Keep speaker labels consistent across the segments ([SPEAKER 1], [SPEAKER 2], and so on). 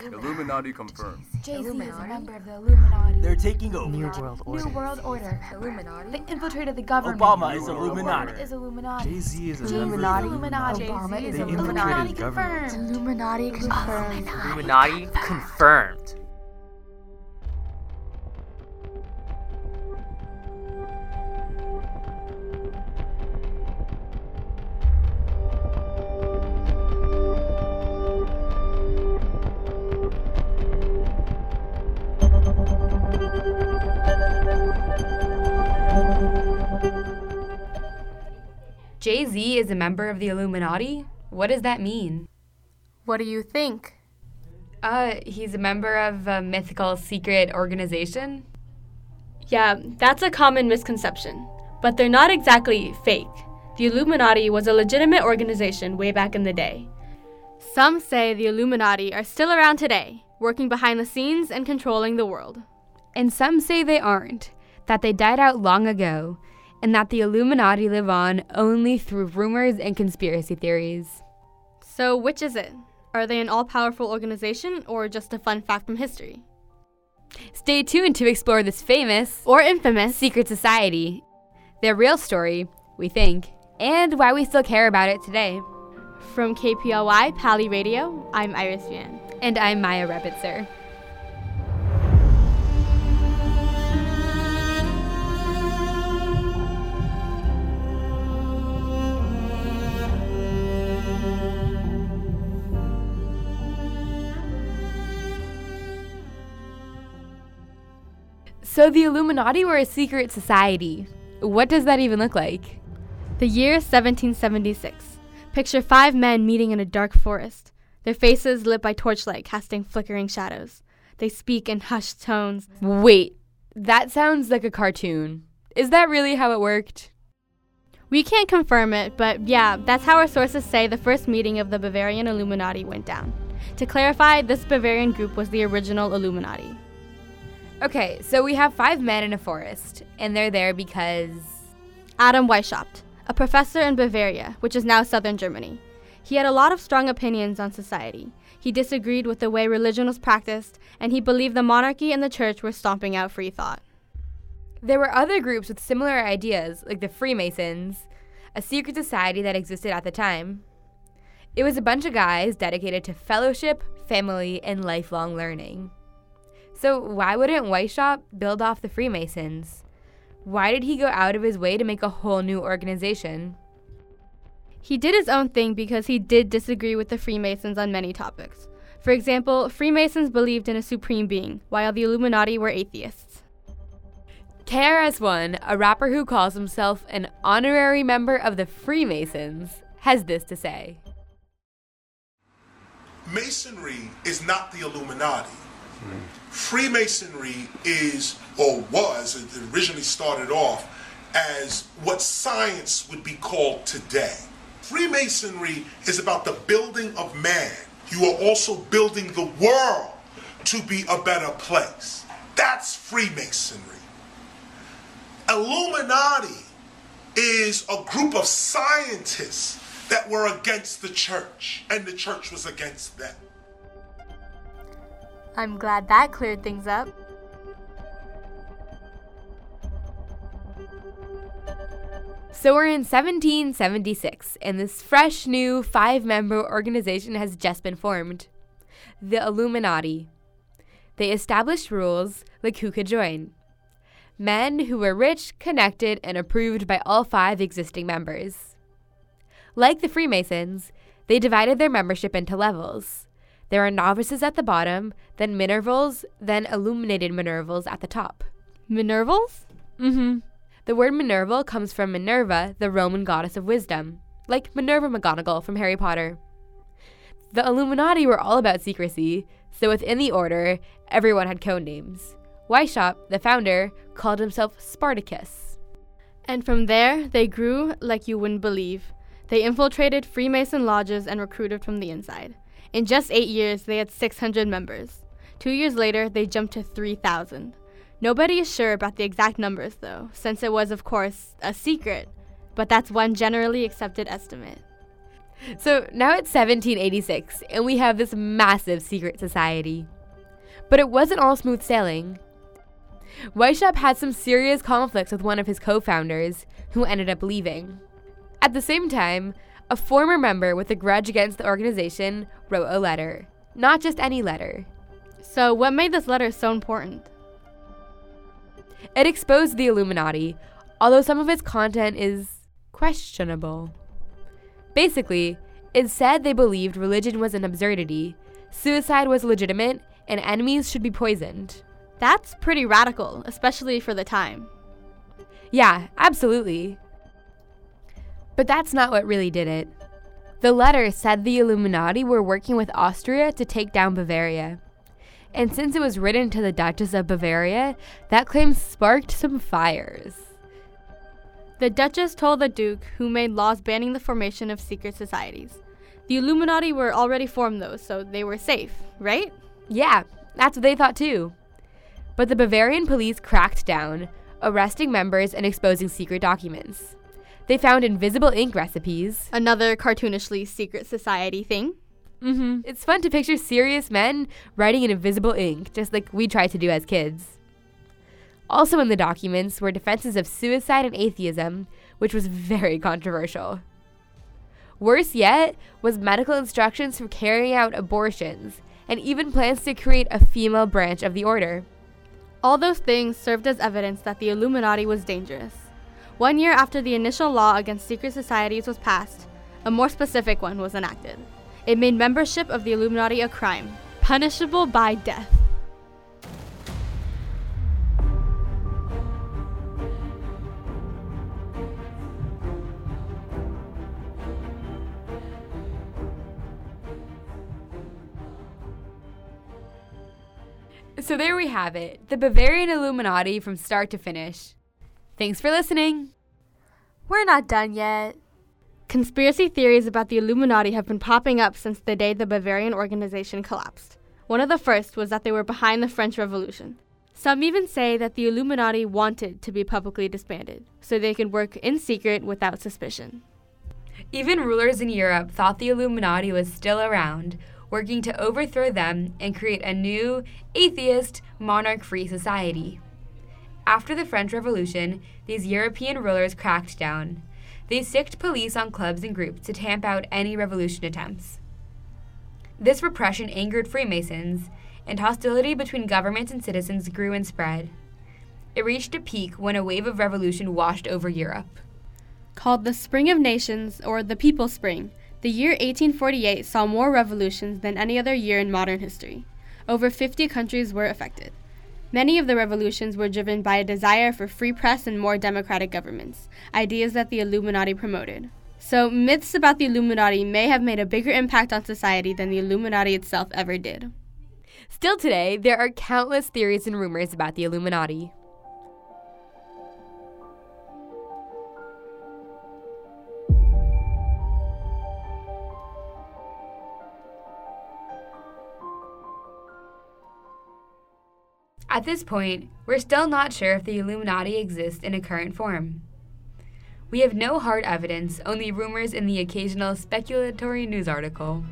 [SPEAKER 1] Illuminati confirmed.
[SPEAKER 2] Jay-Z is a member of the Illuminati.
[SPEAKER 3] They're taking over.
[SPEAKER 4] New World Order.
[SPEAKER 2] New World Order.
[SPEAKER 4] Illuminati.
[SPEAKER 2] They infiltrated the government.
[SPEAKER 3] Obama is Illuminati.
[SPEAKER 2] Is Illuminati.
[SPEAKER 5] Jay-Z is a
[SPEAKER 2] Jay-Z
[SPEAKER 5] member
[SPEAKER 2] is
[SPEAKER 5] of the
[SPEAKER 2] Illuminati.
[SPEAKER 4] Obama is
[SPEAKER 2] is
[SPEAKER 5] They
[SPEAKER 2] Illuminati
[SPEAKER 5] infiltrated government.
[SPEAKER 2] confirmed.
[SPEAKER 4] Illuminati confirmed.
[SPEAKER 6] Illuminati confirmed.
[SPEAKER 7] Z is a member of the Illuminati? What does that mean?
[SPEAKER 8] What do you think?
[SPEAKER 7] Uh, he's a member of a mythical secret organization?
[SPEAKER 8] Yeah, that's a common misconception. But they're not exactly fake. The Illuminati was a legitimate organization way back in the day. Some say the Illuminati are still around today, working behind the scenes and controlling the world.
[SPEAKER 7] And some say they aren't, that they died out long ago, and that the Illuminati live on only through rumors and conspiracy theories.
[SPEAKER 8] So, which is it? Are they an all powerful organization or just a fun fact from history?
[SPEAKER 7] Stay tuned to explore this famous
[SPEAKER 8] Or infamous?
[SPEAKER 7] secret society, their real story, we think, and why we still care about it today.
[SPEAKER 8] From KPLY Pali Radio, I'm Iris Yan.
[SPEAKER 7] And I'm Maya Rebitzer. So the Illuminati were a secret society. What does that even look like?
[SPEAKER 8] The year 1776. Picture five men meeting in a dark forest, their faces lit by torchlight casting flickering shadows. They speak in hushed tones.
[SPEAKER 7] Wait, that sounds like a cartoon. Is that really how it worked?
[SPEAKER 8] We can't confirm it, but yeah, that's how our sources say the first meeting of the Bavarian Illuminati went down. To clarify, this Bavarian group was the original Illuminati.
[SPEAKER 7] Okay, so we have five men in a forest, and they're there because.
[SPEAKER 8] Adam Weishaupt, a professor in Bavaria, which is now southern Germany. He had a lot of strong opinions on society. He disagreed with the way religion was practiced, and he believed the monarchy and the church were stomping out free thought.
[SPEAKER 7] There were other groups with similar ideas, like the Freemasons, a secret society that existed at the time. It was a bunch of guys dedicated to fellowship, family, and lifelong learning. So, why wouldn't Weishaupt build off the Freemasons? Why did he go out of his way to make a whole new organization?
[SPEAKER 8] He did his own thing because he did disagree with the Freemasons on many topics. For example, Freemasons believed in a supreme being, while the Illuminati were atheists.
[SPEAKER 7] KRS-One, a rapper who calls himself an honorary member of the Freemasons, has this to say.
[SPEAKER 9] Masonry is not the Illuminati. Freemasonry is, or was, it originally started off as what science would be called today. Freemasonry is about the building of man. You are also building the world to be a better place. That's Freemasonry. Illuminati is a group of scientists that were against the church, and the church was against them.
[SPEAKER 8] I'm glad that cleared things up.
[SPEAKER 7] So we're in 1776, and this fresh new five member organization has just been formed the Illuminati. They established rules like who could join. Men who were rich, connected, and approved by all five existing members. Like the Freemasons, they divided their membership into levels. There are novices at the bottom, then Minervals, then illuminated Minervals at the top.
[SPEAKER 8] Minervals?
[SPEAKER 7] Mm hmm. The word Minerval comes from Minerva, the Roman goddess of wisdom, like Minerva McGonagall from Harry Potter. The Illuminati were all about secrecy, so within the order, everyone had code names. Weishaupt, the founder, called himself Spartacus.
[SPEAKER 8] And from there, they grew like you wouldn't believe. They infiltrated Freemason lodges and recruited from the inside. In just eight years, they had 600 members. Two years later, they jumped to 3,000. Nobody is sure about the exact numbers, though, since it was, of course, a secret, but that's one generally accepted estimate.
[SPEAKER 7] So now it's 1786, and we have this massive secret society. But it wasn't all smooth sailing. Weishaupt had some serious conflicts with one of his co founders, who ended up leaving. At the same time, a former member with a grudge against the organization wrote a letter. Not just any letter.
[SPEAKER 8] So, what made this letter so important?
[SPEAKER 7] It exposed the Illuminati, although some of its content is questionable. Basically, it said they believed religion was an absurdity, suicide was legitimate, and enemies should be poisoned.
[SPEAKER 8] That's pretty radical, especially for the time.
[SPEAKER 7] Yeah, absolutely. But that's not what really did it. The letter said the Illuminati were working with Austria to take down Bavaria. And since it was written to the Duchess of Bavaria, that claim sparked some fires.
[SPEAKER 8] The Duchess told the Duke, who made laws banning the formation of secret societies. The Illuminati were already formed, though, so they were safe, right?
[SPEAKER 7] Yeah, that's what they thought too. But the Bavarian police cracked down, arresting members and exposing secret documents. They found invisible ink recipes.
[SPEAKER 8] Another cartoonishly secret society thing.
[SPEAKER 7] Mm-hmm. It's fun to picture serious men writing in invisible ink, just like we tried to do as kids. Also in the documents were defenses of suicide and atheism, which was very controversial. Worse yet was medical instructions for carrying out abortions, and even plans to create a female branch of the order.
[SPEAKER 8] All those things served as evidence that the Illuminati was dangerous. One year after the initial law against secret societies was passed, a more specific one was enacted. It made membership of the Illuminati a crime, punishable by death.
[SPEAKER 7] So there we have it the Bavarian Illuminati from start to finish. Thanks for listening.
[SPEAKER 2] We're not done yet.
[SPEAKER 8] Conspiracy theories about the Illuminati have been popping up since the day the Bavarian organization collapsed. One of the first was that they were behind the French Revolution. Some even say that the Illuminati wanted to be publicly disbanded so they could work in secret without suspicion.
[SPEAKER 7] Even rulers in Europe thought the Illuminati was still around, working to overthrow them and create a new, atheist, monarch free society. After the French Revolution, these European rulers cracked down. They sicked police on clubs and groups to tamp out any revolution attempts. This repression angered Freemasons, and hostility between government and citizens grew and spread. It reached a peak when a wave of revolution washed over Europe.
[SPEAKER 8] Called the Spring of Nations or the People's Spring, the year 1848 saw more revolutions than any other year in modern history. Over 50 countries were affected. Many of the revolutions were driven by a desire for free press and more democratic governments, ideas that the Illuminati promoted. So, myths about the Illuminati may have made a bigger impact on society than the Illuminati itself ever did.
[SPEAKER 7] Still today, there are countless theories and rumors about the Illuminati. At this point, we're still not sure if the Illuminati exists in a current form. We have no hard evidence, only rumors in the occasional speculatory news article.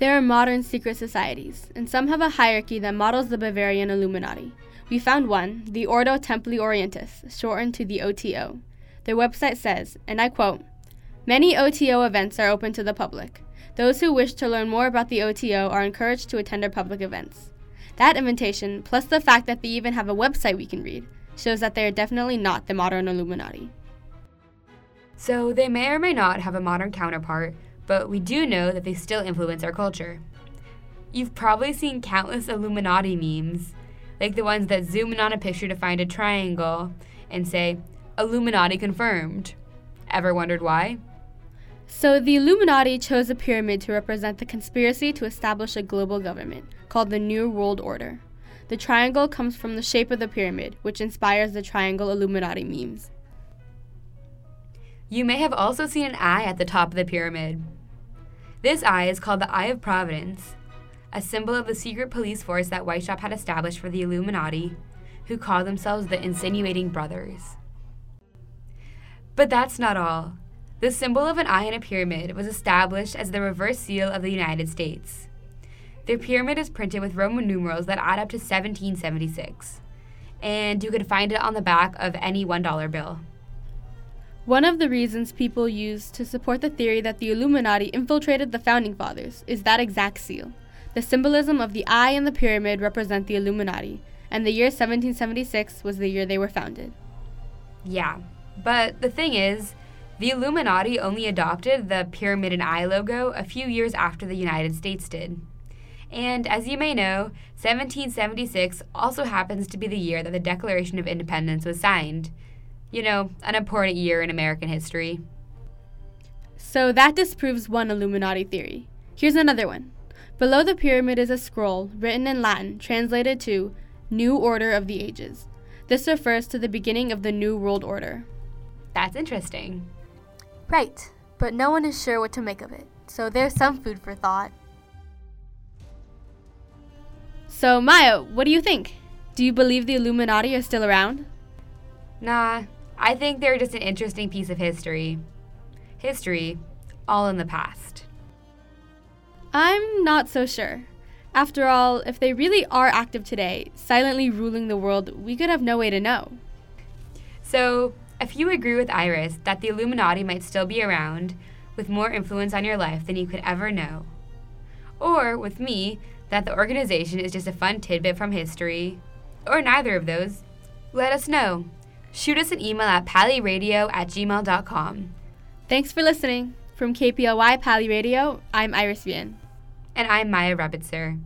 [SPEAKER 8] There are modern secret societies, and some have a hierarchy that models the Bavarian Illuminati. We found one, the Ordo Templi Orientis, shortened to the OTO. Their website says, and I quote, Many OTO events are open to the public. Those who wish to learn more about the OTO are encouraged to attend our public events. That invitation, plus the fact that they even have a website we can read, shows that they are definitely not the modern Illuminati.
[SPEAKER 7] So they may or may not have a modern counterpart, but we do know that they still influence our culture. You've probably seen countless Illuminati memes, like the ones that zoom in on a picture to find a triangle and say, Illuminati confirmed. Ever wondered why?
[SPEAKER 8] So, the Illuminati chose a pyramid to represent the conspiracy to establish a global government called the New World Order. The triangle comes from the shape of the pyramid, which inspires the triangle Illuminati memes.
[SPEAKER 7] You may have also seen an eye at the top of the pyramid. This eye is called the Eye of Providence, a symbol of the secret police force that Weishaupt had established for the Illuminati, who call themselves the Insinuating Brothers. But that's not all. The symbol of an eye in a pyramid was established as the reverse seal of the United States. The pyramid is printed with Roman numerals that add up to 1776, and you can find it on the back of any $1 bill.
[SPEAKER 8] One of the reasons people use to support the theory that the Illuminati infiltrated the founding fathers is that exact seal. The symbolism of the eye and the pyramid represent the Illuminati, and the year 1776 was the year they were founded.
[SPEAKER 7] Yeah, but the thing is, the Illuminati only adopted the pyramid and eye logo a few years after the United States did. And as you may know, 1776 also happens to be the year that the Declaration of Independence was signed. You know, an important year in American history.
[SPEAKER 8] So that disproves one Illuminati theory. Here's another one. Below the pyramid is a scroll written in Latin translated to New Order of the Ages. This refers to the beginning of the New World Order.
[SPEAKER 7] That's interesting.
[SPEAKER 2] Right, but no one is sure what to make of it, so there's some food for thought.
[SPEAKER 8] So, Maya, what do you think? Do you believe the Illuminati are still around?
[SPEAKER 7] Nah, I think they're just an interesting piece of history. History, all in the past.
[SPEAKER 8] I'm not so sure. After all, if they really are active today, silently ruling the world, we could have no way to know.
[SPEAKER 7] So, if you agree with Iris that the Illuminati might still be around, with more influence on your life than you could ever know, or with me that the organization is just a fun tidbit from history, or neither of those, let us know. Shoot us an email at pallyradio at gmail.com.
[SPEAKER 8] Thanks for listening. From KPLY Pally Radio, I'm Iris Vian.
[SPEAKER 7] And I'm Maya Rebitzer.